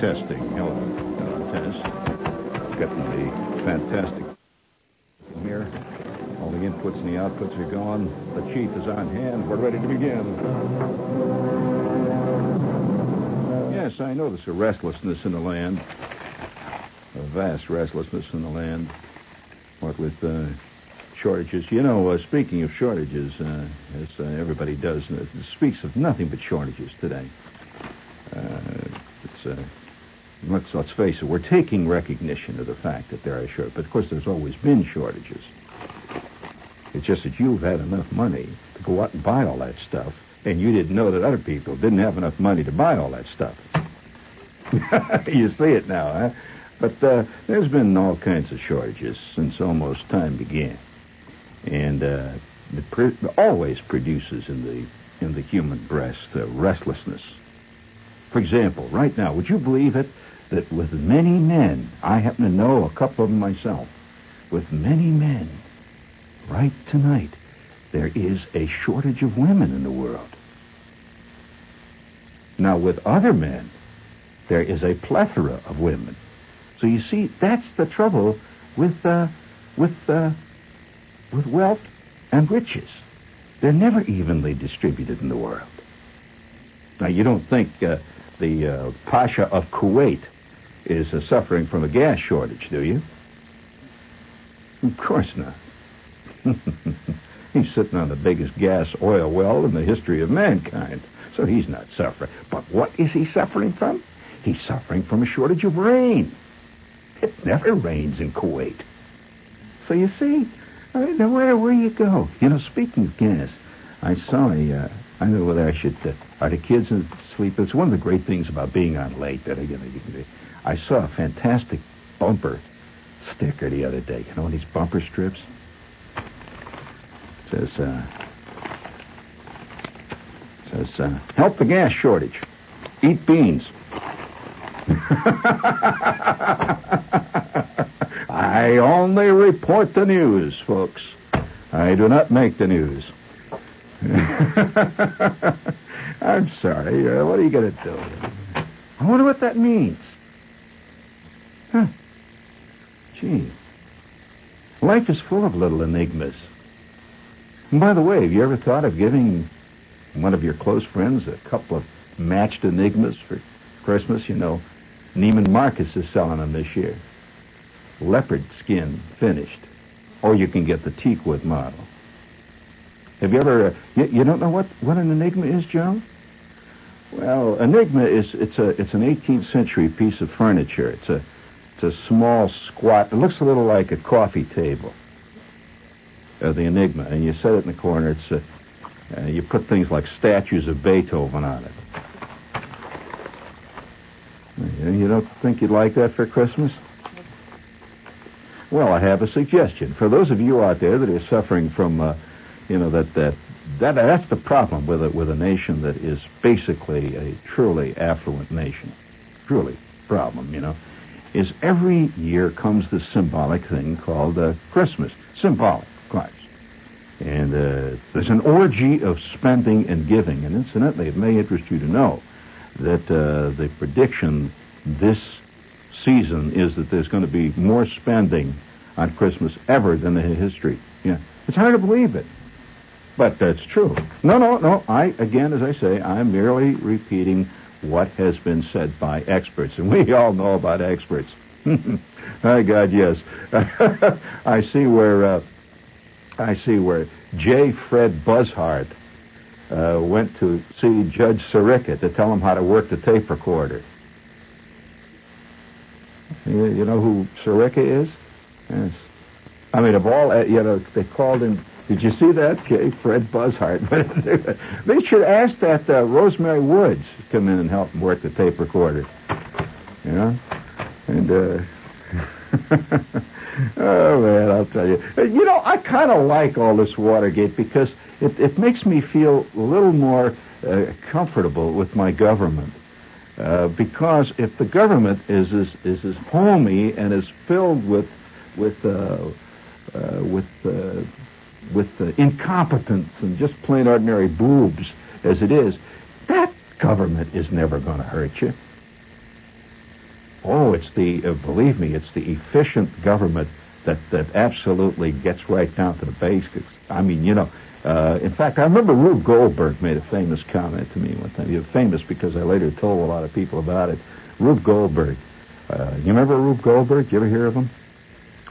Testing. Hello, uh. Getting the fantastic here. All the inputs and the outputs are gone. The chief is on hand. We're ready to begin. Yes, I know there's a restlessness in the land. A vast restlessness in the land. What with uh, shortages. You know, uh, speaking of shortages, uh, as uh, everybody does, uh, speaks of nothing but shortages today. Uh, it's, uh, let's, let's face it, we're taking recognition of the fact that there are shortages. But of course, there's always been shortages. It's just that you've had enough money to go out and buy all that stuff, and you didn't know that other people didn't have enough money to buy all that stuff. you see it now, huh? But uh, there's been all kinds of shortages since almost time began, and uh, it pr- always produces in the in the human breast uh, restlessness. For example, right now, would you believe it that with many men, I happen to know a couple of them myself, with many men, right tonight, there is a shortage of women in the world. Now, with other men, there is a plethora of women. So you see, that's the trouble with uh, with uh, with wealth and riches. They're never evenly distributed in the world. Now, you don't think uh, the uh, Pasha of Kuwait is uh, suffering from a gas shortage, do you? Of course not. he's sitting on the biggest gas oil well in the history of mankind, so he's not suffering. But what is he suffering from? He's suffering from a shortage of rain. It never rains in Kuwait. So you see, I mean, no matter where you go. You know, speaking of gas, I saw a. Uh, I don't know whether I should. Uh, are the kids asleep? It's one of the great things about being on late that you know. I saw a fantastic bumper sticker the other day. You know these bumper strips. It says. Uh, says uh, help the gas shortage. Eat beans. I only report the news, folks. I do not make the news. I'm sorry. Uh, what are you going to do? I wonder what that means. Huh. Gee. Life is full of little enigmas. And by the way, have you ever thought of giving one of your close friends a couple of matched enigmas for Christmas? You know, Neiman Marcus is selling them this year. Leopard skin finished. Or you can get the teakwood model. Have you ever? Uh, you, you, don't know what, what an enigma is, Joe? Well, enigma is it's a it's an 18th century piece of furniture. It's a a small squat. It looks a little like a coffee table. Uh, the enigma, and you set it in the corner. It's a, uh, you put things like statues of Beethoven on it. You don't think you'd like that for Christmas? Well, I have a suggestion for those of you out there that are suffering from, uh, you know, that that that that's the problem with a with a nation that is basically a truly affluent nation, truly problem. You know, is every year comes this symbolic thing called uh, Christmas, symbolic, course. And uh, there's an orgy of spending and giving. And incidentally, it may interest you to know that uh, the prediction this season is that there's going to be more spending on Christmas ever than in history. Yeah, it's hard to believe it, but that's true. No, no, no. I again, as I say, I'm merely repeating what has been said by experts, and we all know about experts. My God, yes. I see where uh, I see where J. Fred Buzhardt uh, went to see Judge Sirica to tell him how to work the tape recorder. You, you know who Sirica is? Yes. I mean, of all, uh, you know, they called him. Did you see that, Jay? Fred Buzhardt. they should ask that uh, Rosemary Woods come in and help work the tape recorder. You know? And, uh, oh, man, I'll tell you. Uh, you know, I kind of like all this Watergate because it, it makes me feel a little more uh, comfortable with my government. Uh, because if the government is as, is homey and is filled with with uh, uh, with uh, with incompetence and just plain ordinary boobs as it is, that government is never going to hurt you. Oh, it's the, uh, believe me, it's the efficient government that, that absolutely gets right down to the basics. I mean, you know, uh, in fact, I remember Rube Goldberg made a famous comment to me one time. He was famous because I later told a lot of people about it. Rube Goldberg. Uh, you remember Rube Goldberg? You ever hear of him?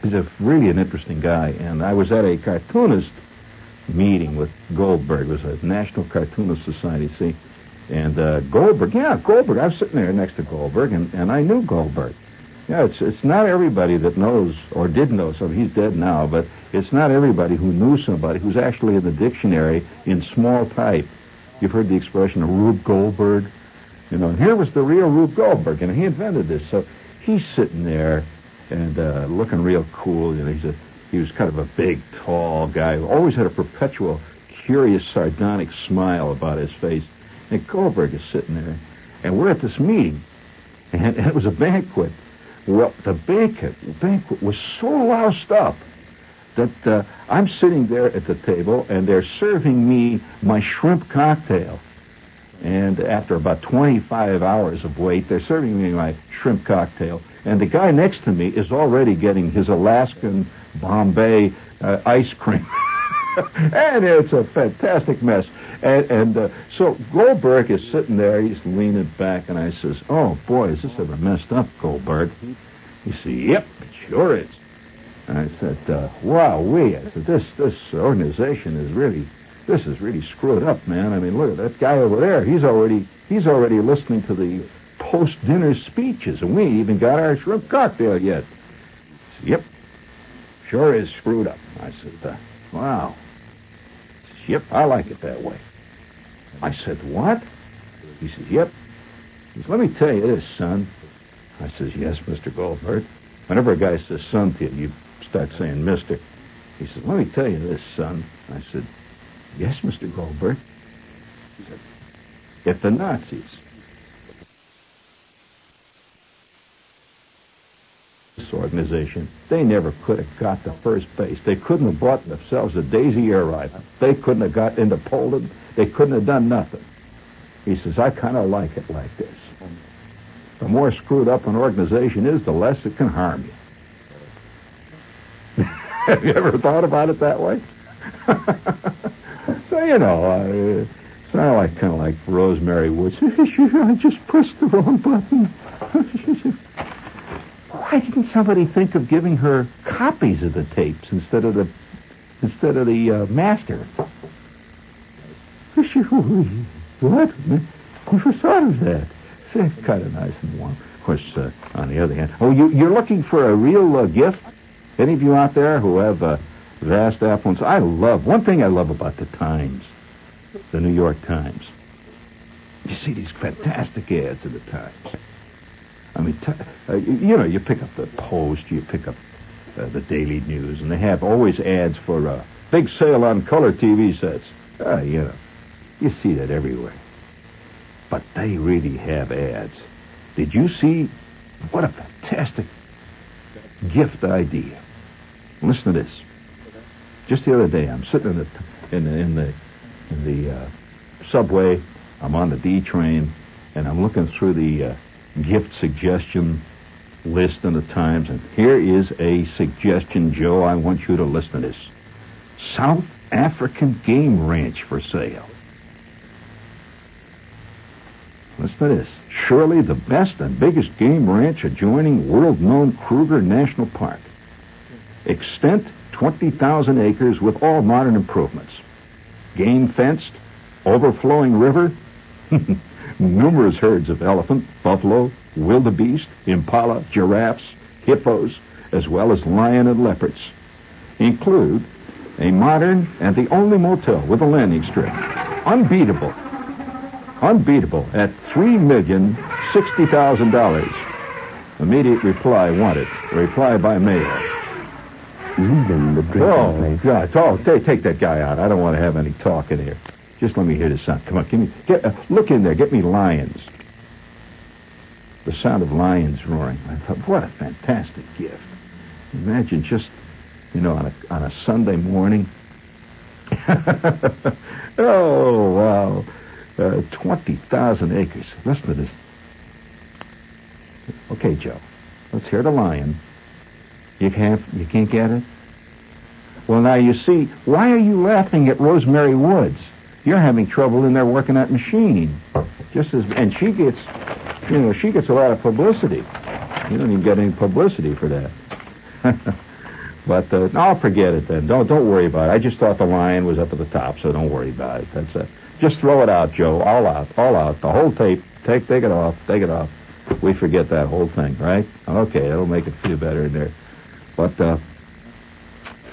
He's a really an interesting guy. And I was at a cartoonist meeting with Goldberg. It was a National Cartoonist Society, see? And uh, Goldberg, yeah, Goldberg. I was sitting there next to Goldberg, and, and I knew Goldberg. Yeah, it's it's not everybody that knows or did know some. He's dead now, but it's not everybody who knew somebody who's actually in the dictionary in small type. You've heard the expression of Rube Goldberg, you know. Here was the real Rube Goldberg, and he invented this. So he's sitting there and uh, looking real cool. You know, he's a he was kind of a big, tall guy. who Always had a perpetual, curious, sardonic smile about his face. And Goldberg is sitting there, and we're at this meeting, and, and it was a banquet. Well, the banquet, banquet was so loused up that uh, I'm sitting there at the table and they're serving me my shrimp cocktail. And after about 25 hours of wait, they're serving me my shrimp cocktail. And the guy next to me is already getting his Alaskan Bombay uh, ice cream. and it's a fantastic mess. And, and uh, so Goldberg is sitting there. He's leaning back, and I says, "Oh boy, is this ever messed up, Goldberg?" He said, "Yep, it sure is." And I said, uh, "Wow, we." I said, "This this organization is really this is really screwed up, man. I mean, look at that guy over there. He's already he's already listening to the post dinner speeches, and we even got our shrimp cocktail yet." Said, "Yep, sure is screwed up." I said, uh, "Wow." Yep, I like it that way. I said, What? He says, Yep. He says, Let me tell you this, son. I says, Yes, Mr. Goldberg. Whenever a guy says son to you, you start saying Mr. He says, Let me tell you this, son. I said, Yes, Mr. Goldberg. He said, If the Nazis this organization, they never could have got to first base. They couldn't have bought themselves a Daisy air rifle. They couldn't have got into Poland. They couldn't have done nothing. He says, I kind of like it like this. The more screwed up an organization is, the less it can harm you. have you ever thought about it that way? so, you know, uh, it's like kind of like Rosemary Woods. I just pressed the wrong button. Why didn't somebody think of giving her copies of the tapes instead of the instead of the uh, master? What? Never thought of that. It's kind of nice and warm. Of course, uh, on the other hand, oh, you, you're looking for a real uh, gift? Any of you out there who have uh, vast affluence? I love one thing I love about the Times, the New York Times. You see these fantastic ads in the Times. I mean, t- uh, you know, you pick up the Post, you pick up uh, the Daily News, and they have always ads for a uh, big sale on color TV sets. Uh, you know, you see that everywhere. But they really have ads. Did you see what a fantastic gift idea? Listen to this. Just the other day, I'm sitting in the in the in the, in the uh, subway. I'm on the D train, and I'm looking through the uh, gift suggestion list in the Times, and here is a suggestion, Joe. I want you to listen to this. South African game ranch for sale. Listen to this. Surely the best and biggest game ranch adjoining world-known Kruger National Park. Extent 20,000 acres with all modern improvements. Game fenced, overflowing river, numerous herds of elephant, buffalo, wildebeest, impala, giraffes, hippos, as well as lion and leopards. Include a modern and the only motel with a landing strip. Unbeatable. Unbeatable at three million sixty thousand dollars. Immediate reply wanted. Reply by mail. Leaving the drinking Oh, place. God. Oh, take, take that guy out. I don't want to have any talk in here. Just let me hear the sound. Come on, give me, get, uh, look in there. Get me lions. The sound of lions roaring. I thought, what a fantastic gift. Imagine just, you know, on a, on a Sunday morning. oh, wow. Uh, 20,000 acres. Listen to this. Okay, Joe. Let's hear the lion. You can't. You can't get it. Well, now you see. Why are you laughing at Rosemary Woods? You're having trouble in there working that machine. Just as, and she gets, you know, she gets a lot of publicity. You don't even get any publicity for that. but uh, no, I'll forget it then. Don't don't worry about it. I just thought the lion was up at the top, so don't worry about it. That's it. Just throw it out, Joe. All out, all out. The whole tape. Take take it off. Take it off. We forget that whole thing, right? Okay, that'll make it feel better in there. But uh,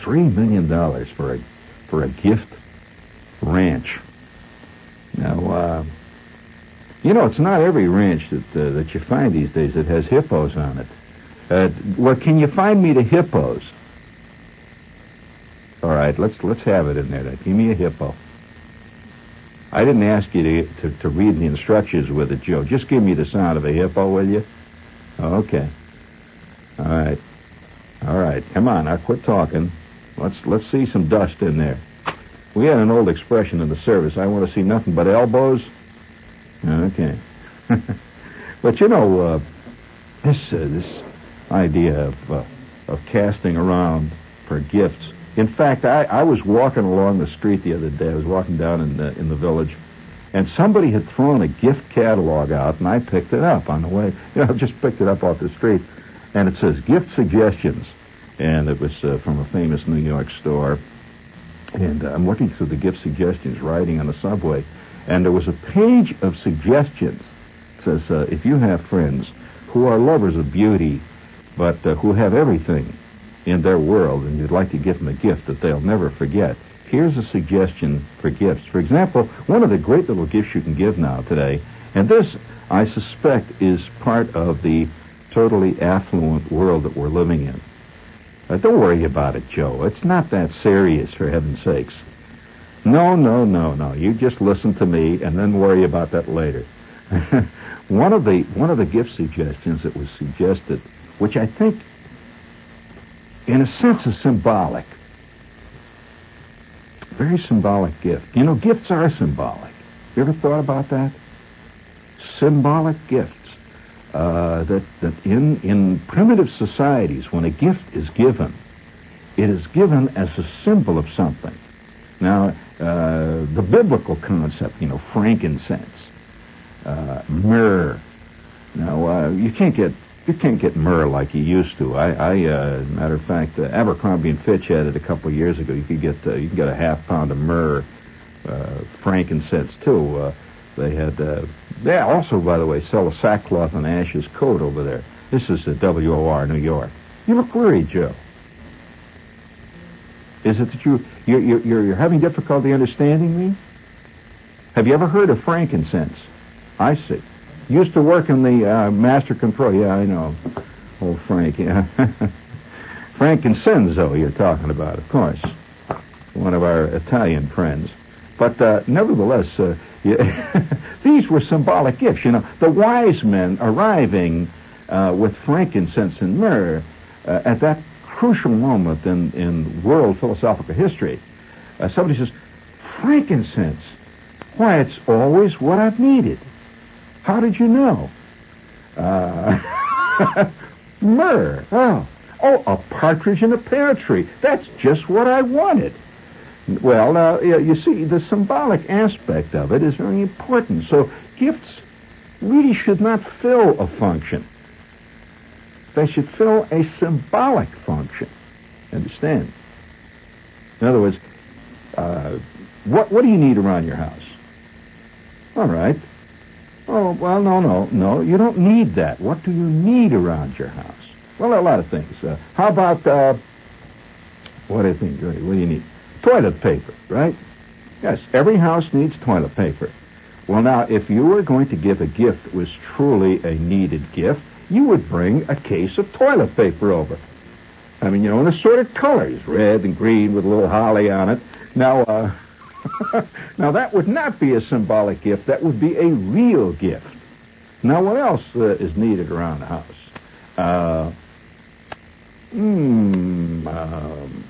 three million dollars for a for a gift ranch. Now, uh, you know, it's not every ranch that uh, that you find these days that has hippos on it. Uh, well, can you find me the hippos? All right, let's let's have it in there. Then. Give me a hippo. I didn't ask you to, to, to read the instructions with it, Joe. Just give me the sound of a hippo, will you? Okay. All right. All right. Come on, now quit talking. Let's let's see some dust in there. We had an old expression in the service. I want to see nothing but elbows. Okay. but you know, uh, this uh, this idea of uh, of casting around for gifts. In fact, I, I was walking along the street the other day. I was walking down in the, in the village, and somebody had thrown a gift catalog out, and I picked it up on the way. You know, just picked it up off the street, and it says gift suggestions, and it was uh, from a famous New York store. And uh, I'm looking through the gift suggestions, riding on the subway, and there was a page of suggestions. It says uh, if you have friends who are lovers of beauty, but uh, who have everything in their world, and you'd like to give them a gift that they'll never forget. Here's a suggestion for gifts. For example, one of the great little gifts you can give now today, and this, I suspect, is part of the totally affluent world that we're living in. Uh, don't worry about it, Joe. It's not that serious, for heaven's sakes. No, no, no, no. You just listen to me and then worry about that later. one of the one of the gift suggestions that was suggested, which I think in a sense, is symbolic. Very symbolic gift. You know, gifts are symbolic. You ever thought about that? Symbolic gifts. Uh, that that in in primitive societies, when a gift is given, it is given as a symbol of something. Now, uh, the biblical concept, you know, frankincense, uh, myrrh. Now, uh, you can't get you can't get myrrh like you used to. I, I uh, matter of fact, uh, Abercrombie and Fitch had it a couple of years ago. You could get uh, you can get a half pound of myrrh, uh, frankincense too. Uh, they had uh, they also, by the way, sell a sackcloth and ashes coat over there. This is the WOR, New York. You look worried, Joe. Is it that you you're, you're, you're having difficulty understanding me? Have you ever heard of frankincense? I see. Used to work in the uh, master control. Yeah, I know. Old Frank, yeah. Frank Incenso you're talking about, of course. One of our Italian friends. But uh, nevertheless, uh, these were symbolic gifts. You know, the wise men arriving uh, with frankincense and myrrh uh, at that crucial moment in, in world philosophical history. Uh, somebody says, frankincense. Why, it's always what I've needed. How did you know? Uh, myrrh. Oh. Oh, a partridge in a pear tree. That's just what I wanted. Well, now, you see, the symbolic aspect of it is very important. So gifts really should not fill a function. They should fill a symbolic function. Understand? In other words, uh, what, what do you need around your house? All right. Oh, well, no, no, no. You don't need that. What do you need around your house? Well, a lot of things. Uh, how about, uh, what do you think? What do you need? Toilet paper, right? Yes, every house needs toilet paper. Well, now, if you were going to give a gift that was truly a needed gift, you would bring a case of toilet paper over. I mean, you know, in assorted colors, red and green with a little holly on it. Now, uh, now, that would not be a symbolic gift. That would be a real gift. Now, what else uh, is needed around the house? Uh, mm, um,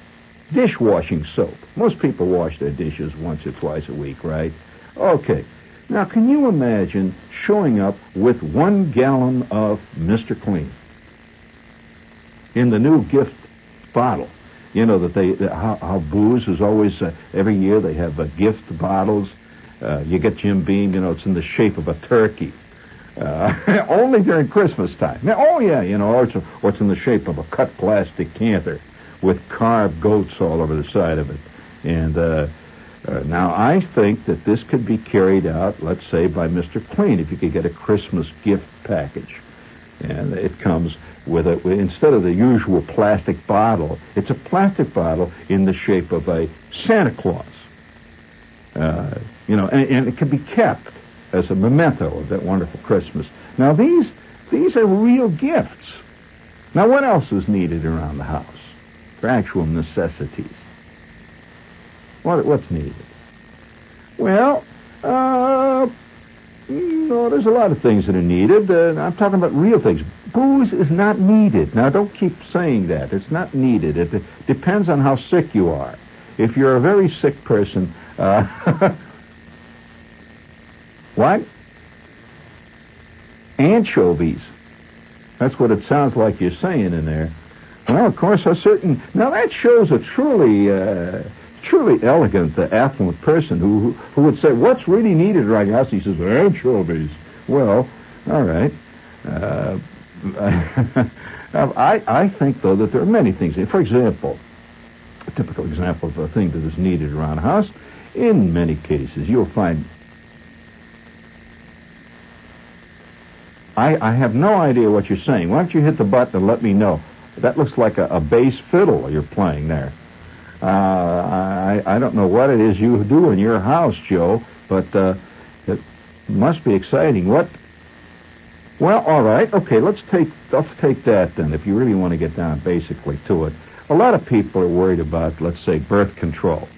dishwashing soap. Most people wash their dishes once or twice a week, right? Okay. Now, can you imagine showing up with one gallon of Mr. Clean in the new gift bottle? You know that they how, how booze is always uh, every year they have uh, gift bottles. Uh, you get Jim Beam, you know, it's in the shape of a turkey. Uh, only during Christmas time. Now, oh yeah, you know, or it's, or it's in the shape of a cut plastic canter with carved goats all over the side of it. And uh, uh, now I think that this could be carried out, let's say, by Mr. Clean, if you could get a Christmas gift package. And it comes with a, instead of the usual plastic bottle, it's a plastic bottle in the shape of a Santa Claus. Uh, you know, and, and it can be kept as a memento of that wonderful Christmas. Now these these are real gifts. Now what else is needed around the house for actual necessities? What what's needed? Well, uh, no, there's a lot of things that are needed. Uh, I'm talking about real things. Booze is not needed. Now, don't keep saying that. It's not needed. It depends on how sick you are. If you're a very sick person, uh, What? Anchovies. That's what it sounds like you're saying in there. Well, of course, a certain. Now that shows a truly, uh, truly elegant, uh, affluent person who who would say, "What's really needed right now?" He says, "Anchovies." Well, all right. Uh, I I think though that there are many things. For example, a typical example of a thing that is needed around a house. In many cases, you'll find I, I have no idea what you're saying. Why don't you hit the button and let me know? That looks like a, a bass fiddle you're playing there. Uh, I, I don't know what it is you do in your house, Joe, but uh, it must be exciting. What? Well, all right, okay. Let's take let's take that then. If you really want to get down basically to it, a lot of people are worried about, let's say, birth control.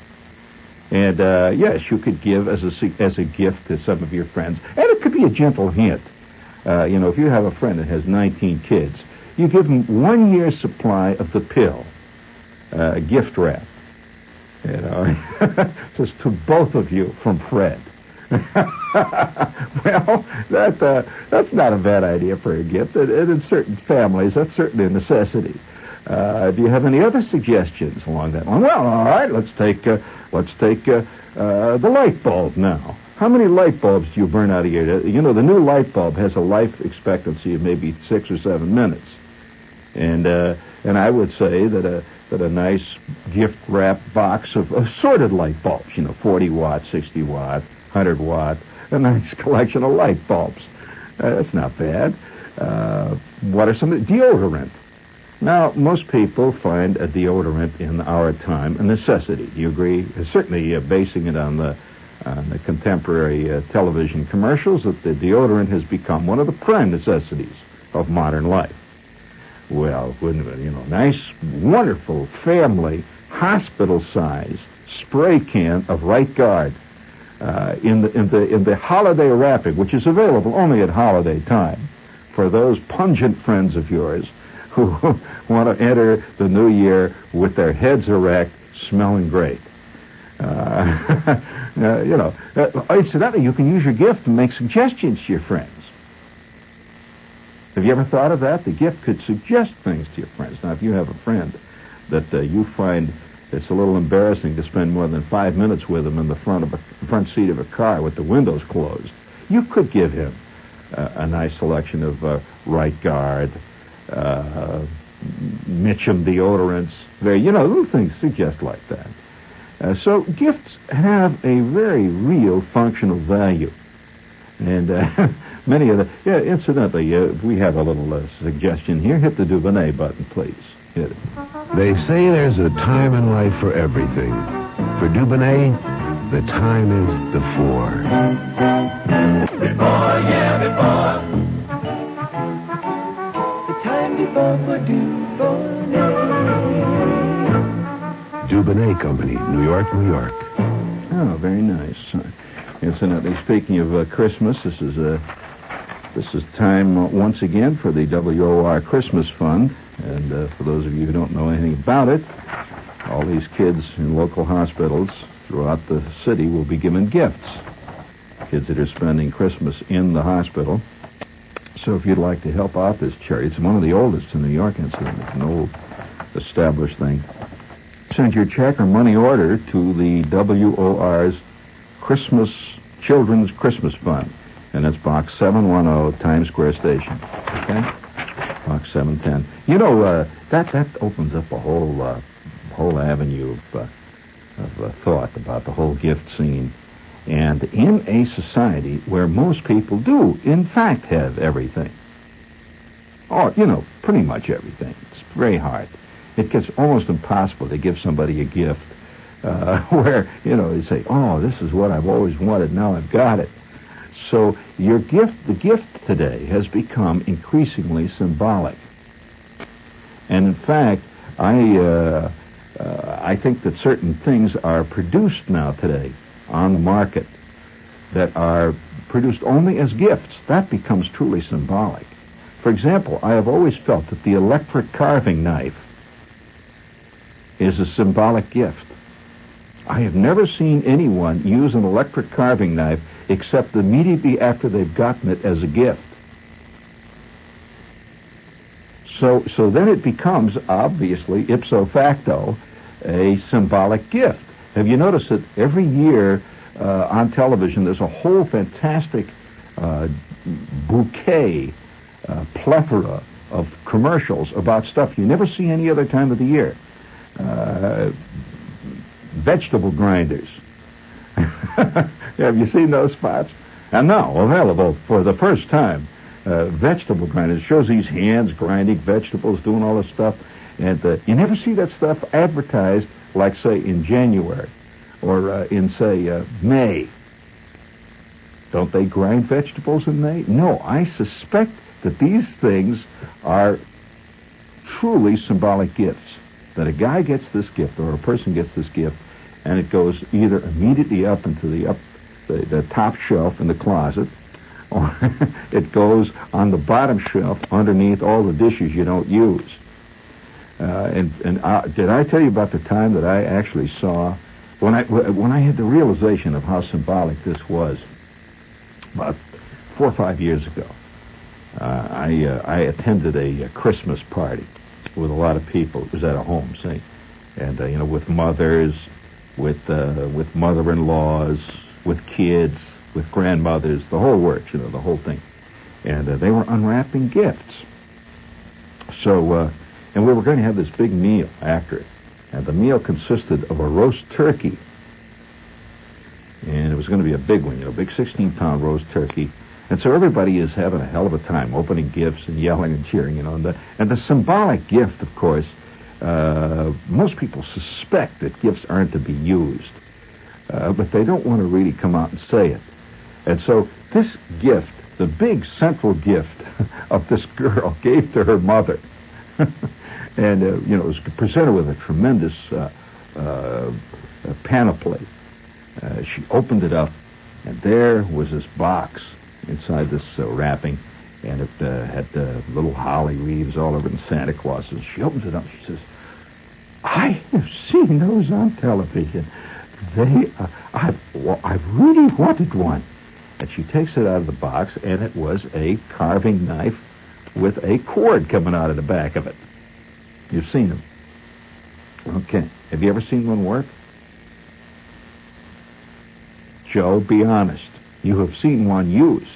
And uh, yes, you could give as a as a gift to some of your friends, and it could be a gentle hint. Uh, you know, if you have a friend that has 19 kids, you give them one year's supply of the pill, uh, gift wrap. You know, just to both of you from Fred. well, that uh, that's not a bad idea for a gift. And, in certain families, that's certainly a necessity. Uh, do you have any other suggestions along that line? Well, all right, let's take uh, let's take uh, uh, the light bulb now. How many light bulbs do you burn out a year? You know, the new light bulb has a life expectancy of maybe six or seven minutes, and uh, and I would say that a that a nice gift wrap box of assorted light bulbs, you know, 40 watt, 60 watt, 100 watt, a nice collection of light bulbs. Uh, that's not bad. Uh, what are some deodorant? Now, most people find a deodorant in our time a necessity. Do you agree? Certainly, uh, basing it on the on the contemporary uh, television commercials that the deodorant has become one of the prime necessities of modern life. Well, wouldn't it? you know, nice, wonderful family, hospital-size spray can of Right Guard uh, in the in the in the holiday wrapping, which is available only at holiday time for those pungent friends of yours who want to enter the new year with their heads erect, smelling great. Uh, uh, you know, uh, incidentally, you can use your gift to make suggestions to your friends. Have you ever thought of that? The gift could suggest things to your friends. Now, if you have a friend that uh, you find it's a little embarrassing to spend more than five minutes with him in the front of a front seat of a car with the windows closed, you could give him uh, a nice selection of uh, Right Guard, uh, Mitchum deodorants. There, you know, little things suggest like that. Uh, so gifts have a very real functional value. And uh, many of the, yeah, incidentally, uh, we have a little uh, suggestion here. Hit the Dubonnet button, please. Hit it. They say there's a time in life for everything. For Dubonnet, the time is before. Before, yeah, before. The time before for Dubonnet. Dubonnet Company, New York, New York. Oh, very nice. Incidentally, speaking of uh, Christmas, this is uh, this is time uh, once again for the WOR Christmas Fund. And uh, for those of you who don't know anything about it, all these kids in local hospitals throughout the city will be given gifts. kids that are spending Christmas in the hospital. So if you'd like to help out this charity, it's one of the oldest in New York, incidentally. It's an old established thing. Send your check or money order to the WOR's Christmas Children's Christmas Fund, and it's Box 710, Times Square Station. Okay, Box 710. You know uh, that that opens up a whole uh, whole avenue of uh, of uh, thought about the whole gift scene. And in a society where most people do, in fact, have everything, or, you know, pretty much everything, it's very hard. It gets almost impossible to give somebody a gift uh, where, you know, they say, oh, this is what I've always wanted, now I've got it. So your gift, the gift today has become increasingly symbolic. And in fact, I, uh, uh, I think that certain things are produced now today on the market that are produced only as gifts. That becomes truly symbolic. For example, I have always felt that the electric carving knife is a symbolic gift. I have never seen anyone use an electric carving knife except immediately after they've gotten it as a gift. So, so then it becomes obviously ipso facto a symbolic gift. Have you noticed that every year uh, on television there's a whole fantastic uh, bouquet, uh, plethora of commercials about stuff you never see any other time of the year? Vegetable grinders. Have you seen those spots? And now available for the first time. Uh, vegetable grinders It shows these hands grinding vegetables, doing all this stuff, and uh, you never see that stuff advertised like, say, in January or uh, in, say, uh, May. Don't they grind vegetables in May? No, I suspect that these things are truly symbolic gifts. That a guy gets this gift or a person gets this gift, and it goes either immediately up into the up the, the top shelf in the closet, or it goes on the bottom shelf underneath all the dishes you don't use. Uh, and and uh, did I tell you about the time that I actually saw when I when I had the realization of how symbolic this was? About four or five years ago, uh, I uh, I attended a, a, Christmas party with a lot of people. It was at a home, see, and uh, you know, with mothers, with uh, with mother-in-laws, with kids, with grandmothers, the whole works, you know, the whole thing, and they were unwrapping gifts. So and we were going to have this big meal after it. And the meal consisted of a roast turkey. And it was going to be a big one, you know, a big 16 pound roast turkey. And so everybody is having a hell of a time opening gifts and yelling and cheering, you know. And the, and the symbolic gift, of course, uh, most people suspect that gifts aren't to be used. Uh, but they don't want to really come out and say it. And so this gift, the big central gift of this girl, gave to her mother. and uh, you know, it was presented with a tremendous uh, uh, panoply. She opened it up, and there was this box inside this wrapping, and it uh, had little holly leaves all over and Santa Claus. And she opens it up. And she says, "I have seen those on television. They, I've, well, I've really wanted one." And she takes it out of the box, and it was a carving knife with a cord coming out of the back of it. You've seen them. Okay. Have you ever seen one work? Joe, be honest. You have seen one used.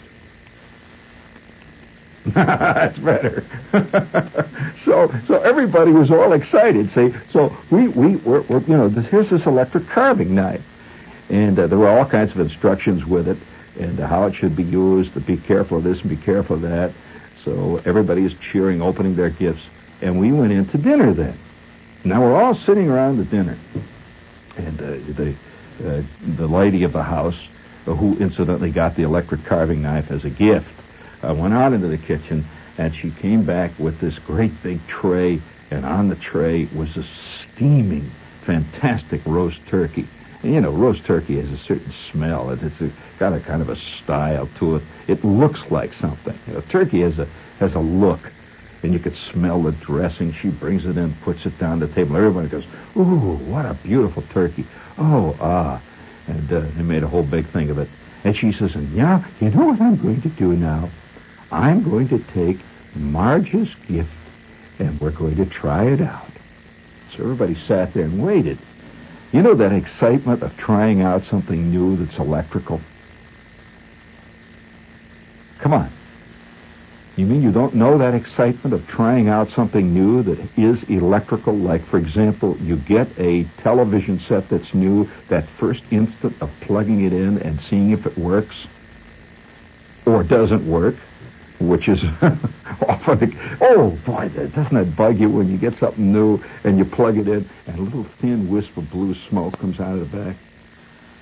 That's better. so, so everybody was all excited. See, so we we were, were you know this, here's this electric carving knife, and uh, there were all kinds of instructions with it, and uh, how it should be used. To be careful of this and be careful of that. So everybody is cheering, opening their gifts and we went in to dinner then. Now we're all sitting around the dinner, and uh, the uh, the lady of the house, uh, who incidentally got the electric carving knife as a gift, uh, went out into the kitchen, and she came back with this great big tray, and on the tray was a steaming, fantastic roast turkey. And, you know, roast turkey has a certain smell. It, it's a, got a kind of a style to it. It looks like something. You know, turkey has a has a look and you could smell the dressing. She brings it in, puts it down the table. Everybody goes, "Ooh, what a beautiful turkey!" Oh, ah, and uh, they made a whole big thing of it. And she says, and you know what I'm going to do now? I'm going to take Marge's gift and we're going to try it out. So everybody sat there and waited. You know that excitement of trying out something new that's electrical? Come on. You mean you don't know that excitement of trying out something new that is electrical? Like, for example, you get a television set that's new, that first instant of plugging it in and seeing if it works or doesn't work, which is often, oh boy, doesn't that bug you when you get something new and you plug it in and a little thin wisp of blue smoke comes out of the back?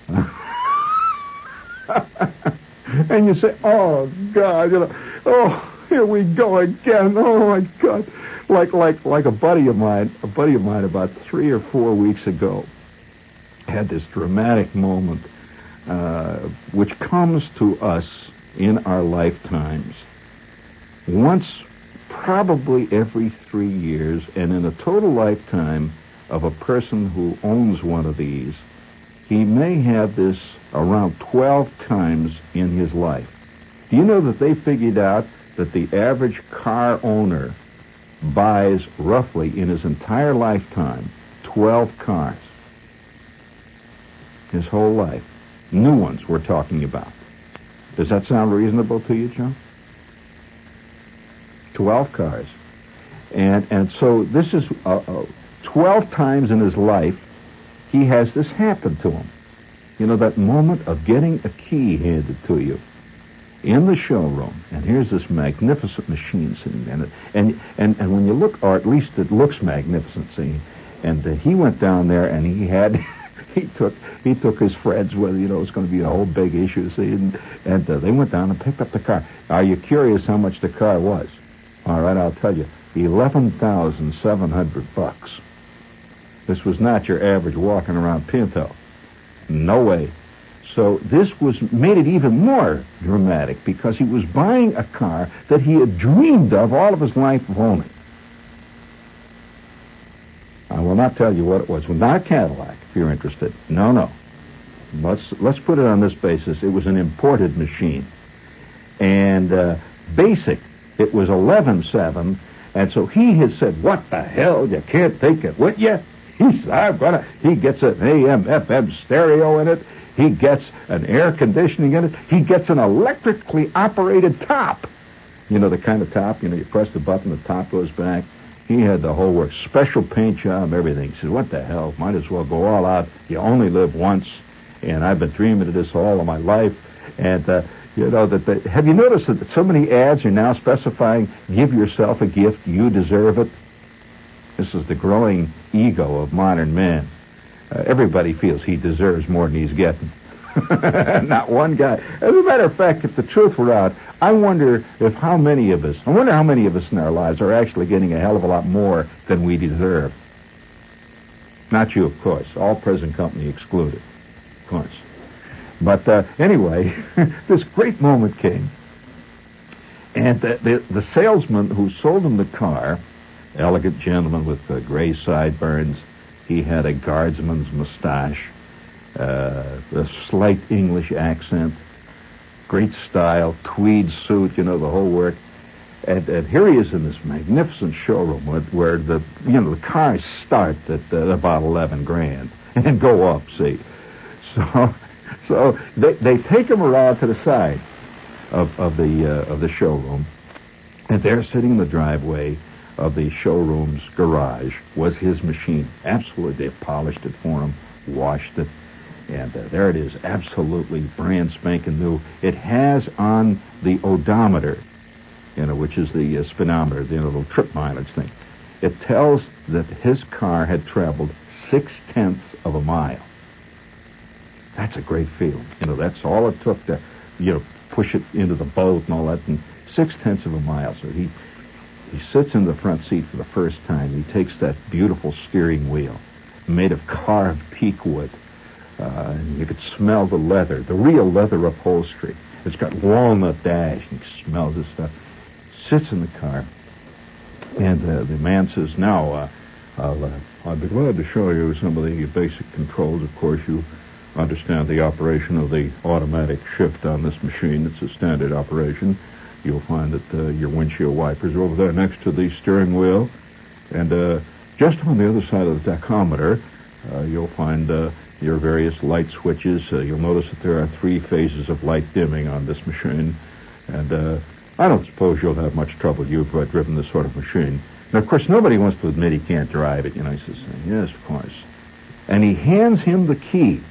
and you say, oh God, you know, oh here we go again. Oh my God. Like like like a buddy of mine, a buddy of mine about three or four weeks ago had this dramatic moment uh, which comes to us in our lifetimes once probably every three years and in a total lifetime of a person who owns one of these he may have this around 12 times in his life do you know that they figured out that the average car owner buys roughly in his entire lifetime 12 cars. His whole life. New ones we're talking about. Does that sound reasonable to you, John? 12 cars. And, and so this is uh, uh, 12 times in his life he has this happen to him. You know, that moment of getting a key handed to you in the showroom, and here's this magnificent machine sitting there, and and and when you look, or at least it looks magnificent, see, and uh, he went down there and he had. he took he took his friends with you know it was going to be a whole big issue see and and uh, they went down and picked up the car are you curious how much the car was all right i'll tell you eleven thousand seven hundred bucks this was not your average walking around pinto no way so this was made it even more dramatic because he was buying a car that he had dreamed of all of his life of owning. I will not tell you what it was. Well, not a Cadillac, if you're interested. No, no. Let's let's put it on this basis. It was an imported machine, and uh, basic. It was eleven seven, and so he had said, "What the hell? You can't take it with you." He said, "I'm gonna." He gets an AM FM stereo in it. He gets an air conditioning in it. He gets an electrically operated top. You know, the kind of top, you know, you press the button, the top goes back. He had the whole work, special paint job, everything. He said, what the hell? Might as well go all out. You only live once. And I've been dreaming of this all of my life. And, uh, you know, that have you noticed that so many ads are now specifying, give yourself a gift, you deserve it? This is the growing ego of modern men. Uh, everybody feels he deserves more than he's getting. Not one guy. As a matter of fact, if the truth were out, I wonder if how many of us, I wonder how many of us in our lives are actually getting a hell of a lot more than we deserve. Not you, of course. All present company excluded, of course. But uh, anyway, this great moment came. And the, the, the, salesman who sold him the car, elegant gentleman with uh, gray sideburns, he had a guardsman's mustache, uh, a slight English accent, great style, tweed suit, you know, the whole work. And, and here he is in this magnificent showroom where, where the you know the cars start at uh, about eleven grand and go up. See, so so they they take him around to the side of of the uh, of the showroom, and there, sitting in the driveway, of the showroom's garage was his machine. Absolutely, they polished it for him, washed it, and uh, there it is, absolutely brand spanking new. It has on the odometer, you know, which is the uh, speedometer, the little trip mileage thing. It tells that his car had traveled six tenths of a mile. That's a great feeling. You know, that's all it took to, you know, push it into the boat and all that. And six tenths of a mile. So he he sits in the front seat for the first time. He takes that beautiful steering wheel made of carved teak wood. Uh, you could smell the leather, the real leather upholstery. It's got walnut dash, and he smells this stuff. Sits in the car, and uh, the man says, "Now, uh, I'll, uh, I'll be glad to show you some of the basic controls. Of course, you understand the operation of the automatic shift on this machine. It's a standard operation. You'll find that uh, your windshield wipers are over there next to the steering wheel. And uh, just on the other side of the tachometer, uh, you'll find uh, your various light switches. Uh, you'll notice that there are three phases of light dimming on this machine. And uh, I don't suppose you'll have much trouble. You've driven this sort of machine. And of course, nobody wants to admit he can't drive it. You know, he says, yes, of course. And he hands him the key.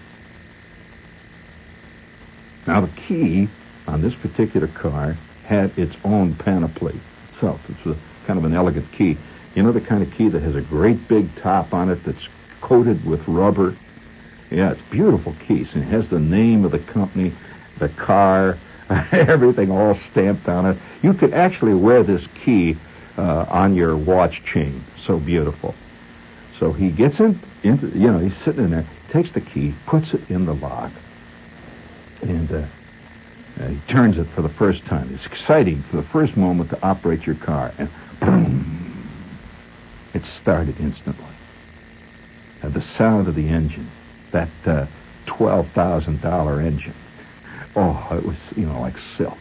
Now, the key on this particular car had its own panoply itself. It's a kind of an elegant key. You know the kind of key that has a great big top on it that's coated with rubber? Yeah, it's beautiful keys. And it has the name of the company, the car, everything all stamped on it. You could actually wear this key uh, on your watch chain. So beautiful. So he gets in, into, you know, he's sitting in there, takes the key, puts it in the lock, and uh, uh, he turns it for the first time. It's exciting for the first moment to operate your car, and boom, it started instantly. And the sound of the engine, that uh, twelve thousand dollar engine, oh, it was you know like silk.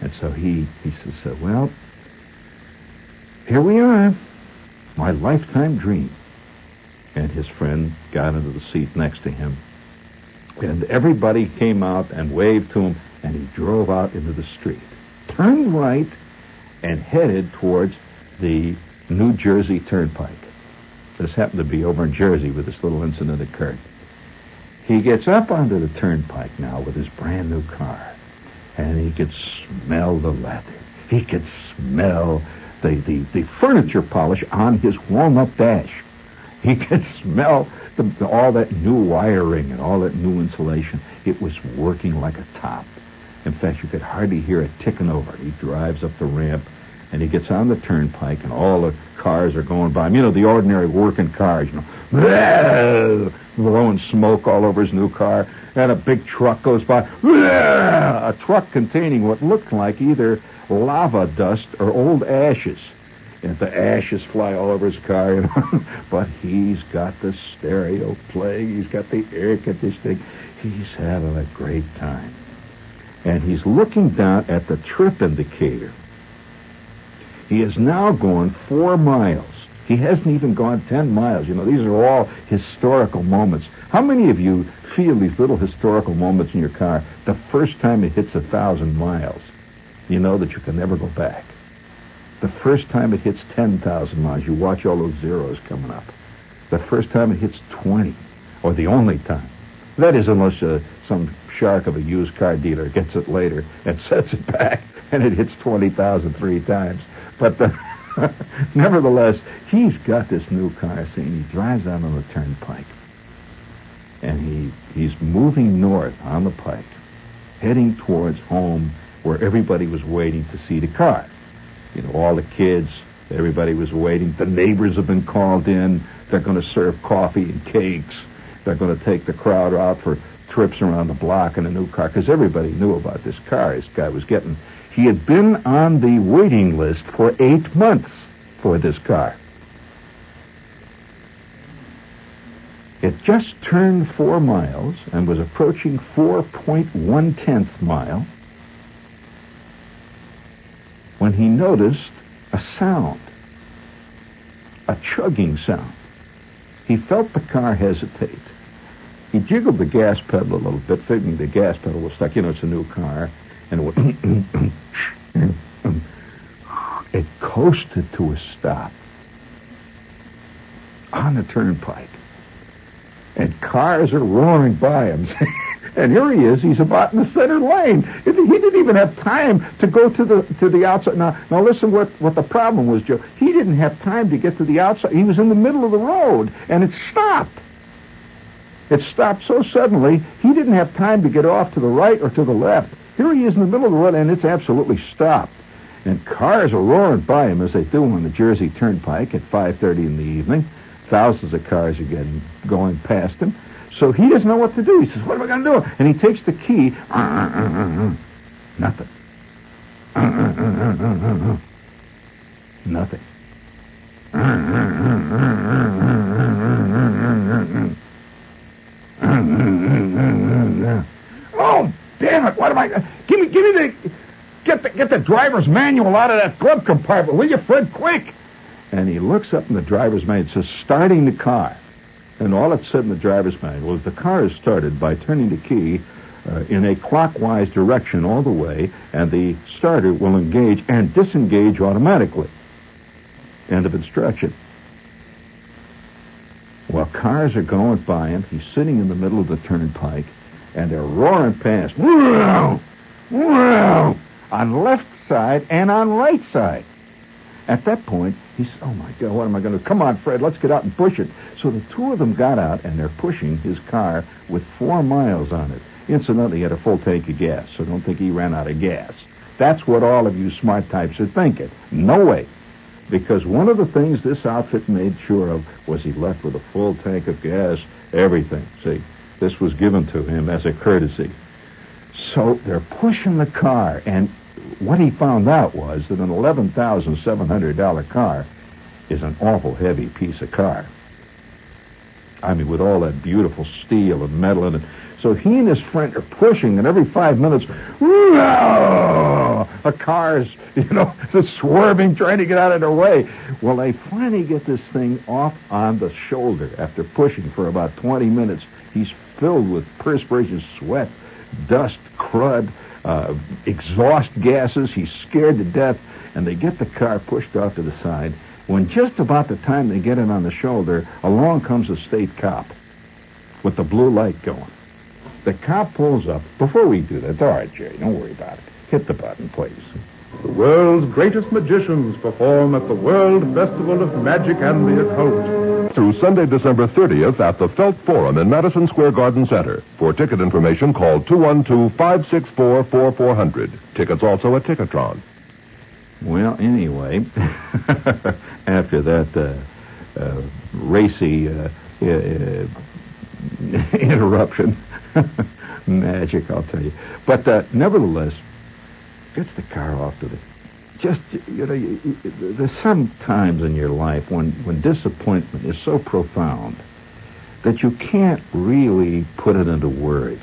And so he he says, uh, well, here we are, my lifetime dream. And his friend got into the seat next to him. And everybody came out and waved to him, and he drove out into the street, turned right, and headed towards the New Jersey Turnpike. This happened to be over in Jersey where this little incident occurred. He gets up onto the turnpike now with his brand new car, and he could smell the leather. He could smell the, the, the furniture polish on his walnut dash. He could smell the, all that new wiring and all that new insulation. It was working like a top. In fact, you could hardly hear it ticking over. He drives up the ramp and he gets on the turnpike and all the cars are going by him. You know, the ordinary working cars, you know, blowing smoke all over his new car. And a big truck goes by. A truck containing what looked like either lava dust or old ashes. And the ashes fly all over his car, you know. but he's got the stereo playing, he's got the air conditioning, he's having a great time. And he's looking down at the trip indicator. He has now gone four miles. He hasn't even gone ten miles. You know, these are all historical moments. How many of you feel these little historical moments in your car the first time it hits a thousand miles? You know that you can never go back. The first time it hits 10,000 miles, you watch all those zeros coming up. The first time it hits 20, or the only time. That is, unless uh, some shark of a used car dealer gets it later and sets it back and it hits 20,000 three times. But the, nevertheless, he's got this new car scene. He drives out on the turnpike. And he, he's moving north on the pike, heading towards home where everybody was waiting to see the car. You know, all the kids, everybody was waiting. The neighbors have been called in. They're going to serve coffee and cakes. They're going to take the crowd out for trips around the block in a new car because everybody knew about this car this guy was getting. He had been on the waiting list for eight months for this car. It just turned four miles and was approaching 4.1 tenth mile when he noticed a sound, a chugging sound. He felt the car hesitate. He jiggled the gas pedal a little bit, thinking the gas pedal was stuck. You know, it's a new car. And it it coasted to a stop on the turnpike. And cars are roaring by him. And here he is. He's about in the center lane. He didn't even have time to go to the to the outside. Now, now listen. What what the problem was, Joe? He didn't have time to get to the outside. He was in the middle of the road, and it stopped. It stopped so suddenly. He didn't have time to get off to the right or to the left. Here he is in the middle of the road, and it's absolutely stopped. And cars are roaring by him as they do on the Jersey Turnpike at 5:30 in the evening. Thousands of cars are getting going past him. So he doesn't know what to do. He says, What am I going to do? And he takes the key. Nothing. Nothing. Oh, damn it. What am I. Give me, give me the. Get the, get the driver's manual out of that glove compartment, will you, Fred? Quick! And he looks up in the driver's manual. It says, starting the car. And all it said in the driver's manual is the car is started by turning the key uh, in a clockwise direction all the way, and the starter will engage and disengage automatically. End of instruction. Well, cars are going by him. He's sitting in the middle of the turnpike, and they're roaring past. Wow! Wow! On left side and on right side. At that point, he said, Oh my God, what am I going to do? Come on, Fred, let's get out and push it. So the two of them got out and they're pushing his car with four miles on it. Incidentally, he had a full tank of gas, so don't think he ran out of gas. That's what all of you smart types are thinking. No way. Because one of the things this outfit made sure of was he left with a full tank of gas, everything. See, this was given to him as a courtesy. So they're pushing the car, and what he found out was that an $11,700 car is an awful heavy piece of car. I mean, with all that beautiful steel and metal in it. So he and his friend are pushing, and every five minutes, a car's, you know, just swerving, trying to get out of their way. Well, they finally get this thing off on the shoulder after pushing for about 20 minutes. He's filled with perspiration, sweat, dust, crud, uh, exhaust gases. He's scared to death, and they get the car pushed off to the side. When just about the time they get it on the shoulder, along comes a state cop with the blue light going. The cop pulls up. Before we do that, all right, Jerry, don't worry about it. Hit the button, please. The world's greatest magicians perform at the World Festival of Magic and the Occult. Through Sunday, December 30th at the Felt Forum in Madison Square Garden Center. For ticket information, call 212-564-4400. Tickets also at Ticketron. Well, anyway, after that uh, uh, racy uh, interruption, magic, I'll tell you. But uh, nevertheless, gets the car off to the. Just you know, you, you, there's some times in your life when when disappointment is so profound that you can't really put it into words.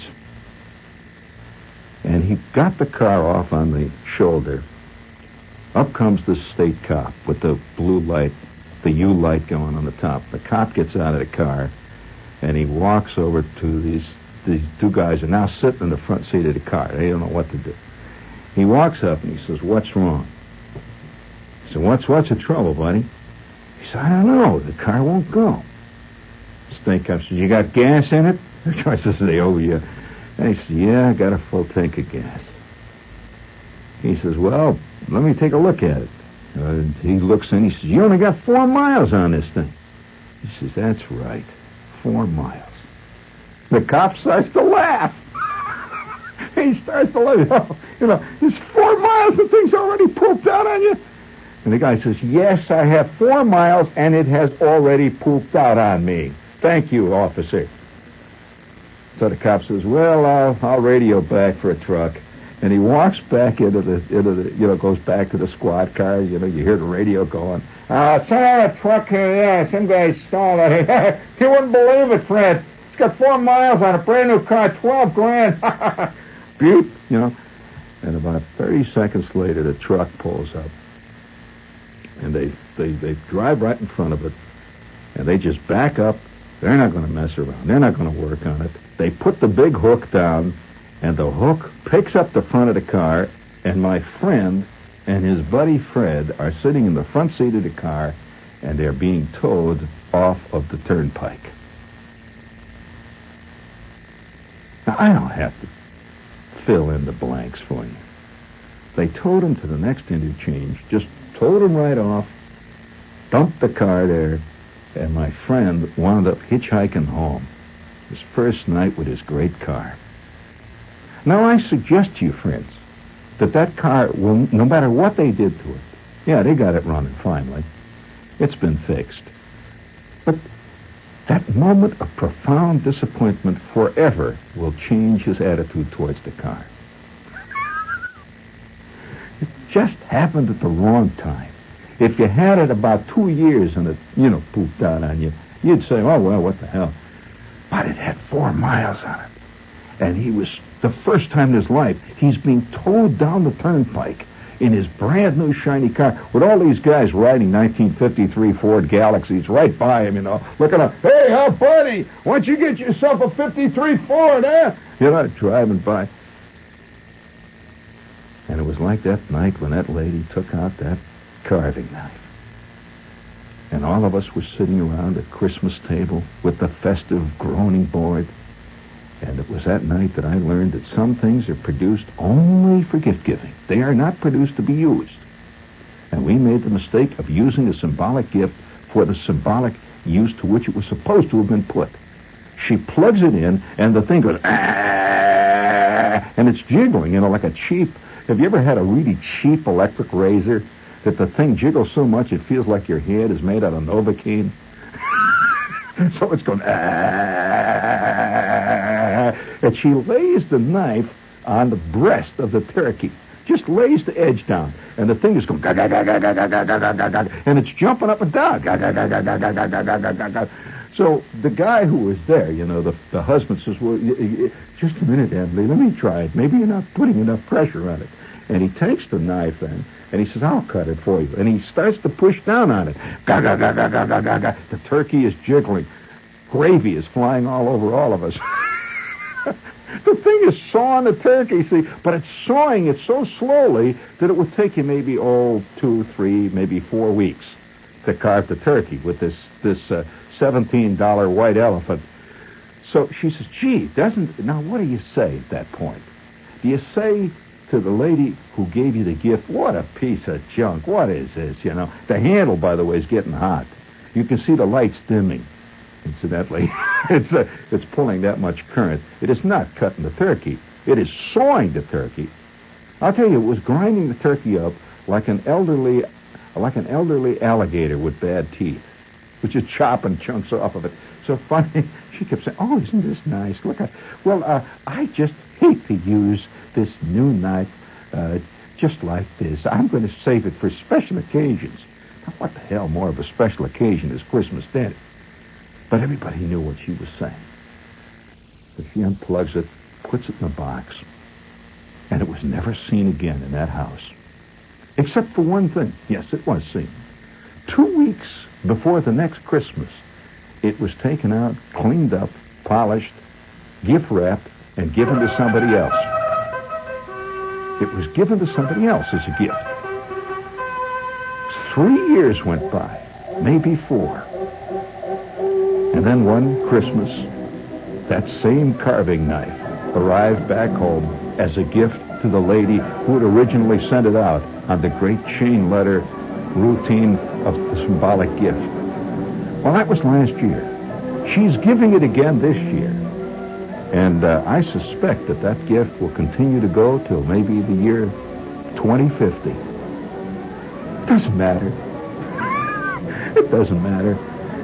And he got the car off on the shoulder. Up comes the state cop with the blue light, the U light going on the top. The cop gets out of the car and he walks over to these these two guys are now sitting in the front seat of the car. They don't know what to do. He walks up and he says, "What's wrong?" Said, "What's what's the trouble, buddy?" He said, "I don't know. The car won't go." State cop says, "You got gas in it?" Guy says, "They owe you." And he says, "Yeah, I got a full tank of gas." He says, "Well, let me take a look at it." Uh, he looks in. He says, "You only got four miles on this thing." He says, "That's right, four miles." The cop starts to laugh. he starts to laugh. You know, it's four miles. The thing's already pooped out on you. And the guy says, "Yes, I have four miles, and it has already pooped out on me. Thank you, officer." So the cop says, "Well, I'll, I'll radio back for a truck." And he walks back into the into the you know goes back to the squad car. You know, you hear the radio going. Uh, send out a truck here. Yeah, some guy stalled it. you wouldn't believe it, Fred. It's got four miles on a brand new car, twelve grand. Butte, you know. And about thirty seconds later, the truck pulls up, and they they they drive right in front of it, and they just back up. They're not going to mess around. They're not going to work on it. They put the big hook down, and the hook picks up the front of the car, and my friend and his buddy Fred are sitting in the front seat of the car, and they're being towed off of the turnpike. Now, I don't have to fill in the blanks for you. They towed him to the next interchange, just towed him right off, dumped the car there, and my friend wound up hitchhiking home. His first night with his great car. Now, I suggest to you, friends, that that car will, no matter what they did to it, yeah, they got it running finally. It's been fixed. But that moment of profound disappointment forever will change his attitude towards the car. It just happened at the wrong time. If you had it about two years and it, you know, pooped out on you, you'd say, oh, well, what the hell. But it had four miles on it. And he was, the first time in his life, he's being towed down the turnpike. in his brand new shiny car with all these guys riding 1953 Ford Galaxies right by him, you know, looking up, hey, how funny! why don't you get yourself a 53 Ford, eh? You know, driving by. And it was like that night when that lady took out that carving knife. And all of us were sitting around a Christmas table with the festive groaning board. And it was that night that I learned that some things are produced only for gift giving. They are not produced to be used. And we made the mistake of using a symbolic gift for the symbolic use to which it was supposed to have been put. She plugs it in, and the thing goes, ah, and it's jiggling, you know, like a cheap. Have you ever had a really cheap electric razor that the thing jiggles so much it feels like your head is made out of Novocaine? so it's going, Aah! and she lays the knife on the breast of the turkey, Just lays the edge down, and the thing is going, and it's jumping up and down. So the guy who was there, you know, the, the husband says, Well, just a minute, Emily, let me try it. Maybe you're not putting enough pressure on it. And he takes the knife then, and he says, I'll cut it for you. And he starts to push down on it. Ga, ga, ga, ga, ga, ga, ga, ga. The turkey is jiggling. Gravy is flying all over all of us. the thing is sawing the turkey, see, but it's sawing it so slowly that it would take you maybe, oh, two, three, maybe four weeks to carve the turkey with this, this, uh, $17 white elephant. So she says, gee, doesn't, now what do you say at that point? Do you say to the lady who gave you the gift, what a piece of junk, what is this, you know? The handle, by the way, is getting hot. You can see the lights dimming, incidentally. it's, uh, it's pulling that much current. It is not cutting the turkey. It is sawing the turkey. I'll tell you, it was grinding the turkey up like an elderly, like an elderly alligator with bad teeth, which is chopping chunks off of it. So funny. she kept saying, "Oh, isn't this nice? Look, I, well, uh, I just hate to use this new knife uh, just like this. I'm going to save it for special occasions. Now, what the hell more of a special occasion is Christmas dinner? But everybody knew what she was saying. But she unplugs it, puts it in a box, and it was never seen again in that house. Except for one thing. Yes, it was seen. Two weeks before the next Christmas, it was taken out, cleaned up, polished, gift wrapped, and given to somebody else. It was given to somebody else as a gift. Three years went by, maybe four. And then one Christmas, that same carving knife arrived back home as a gift to the lady who had originally sent it out on the great chain letter routine of the symbolic gift. Well, that was last year. She's giving it again this year. And uh, I suspect that that gift will continue to go till maybe the year 2050. Doesn't matter. it doesn't matter.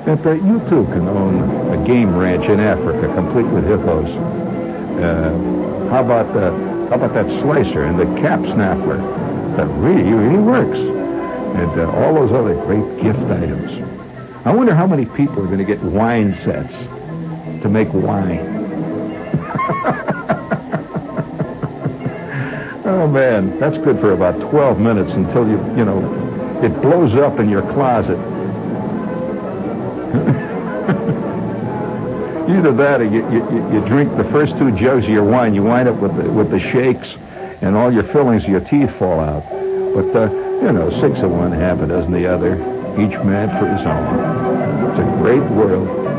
That uh, you too can own a game ranch in Africa, complete with hippos. Uh, how about the how about that slicer and the cap snaffler? That really really works. And uh, all those other great gift items. I wonder how many people are going to get wine sets to make wine. oh man, that's good for about 12 minutes until you, you know, it blows up in your closet. Either that or you, you, you drink the first two jugs of your wine, you wind up with the, with the shakes, and all your fillings of your teeth fall out. But, uh, you know, six of one, half a dozen the other, each man for his own. It's a great world.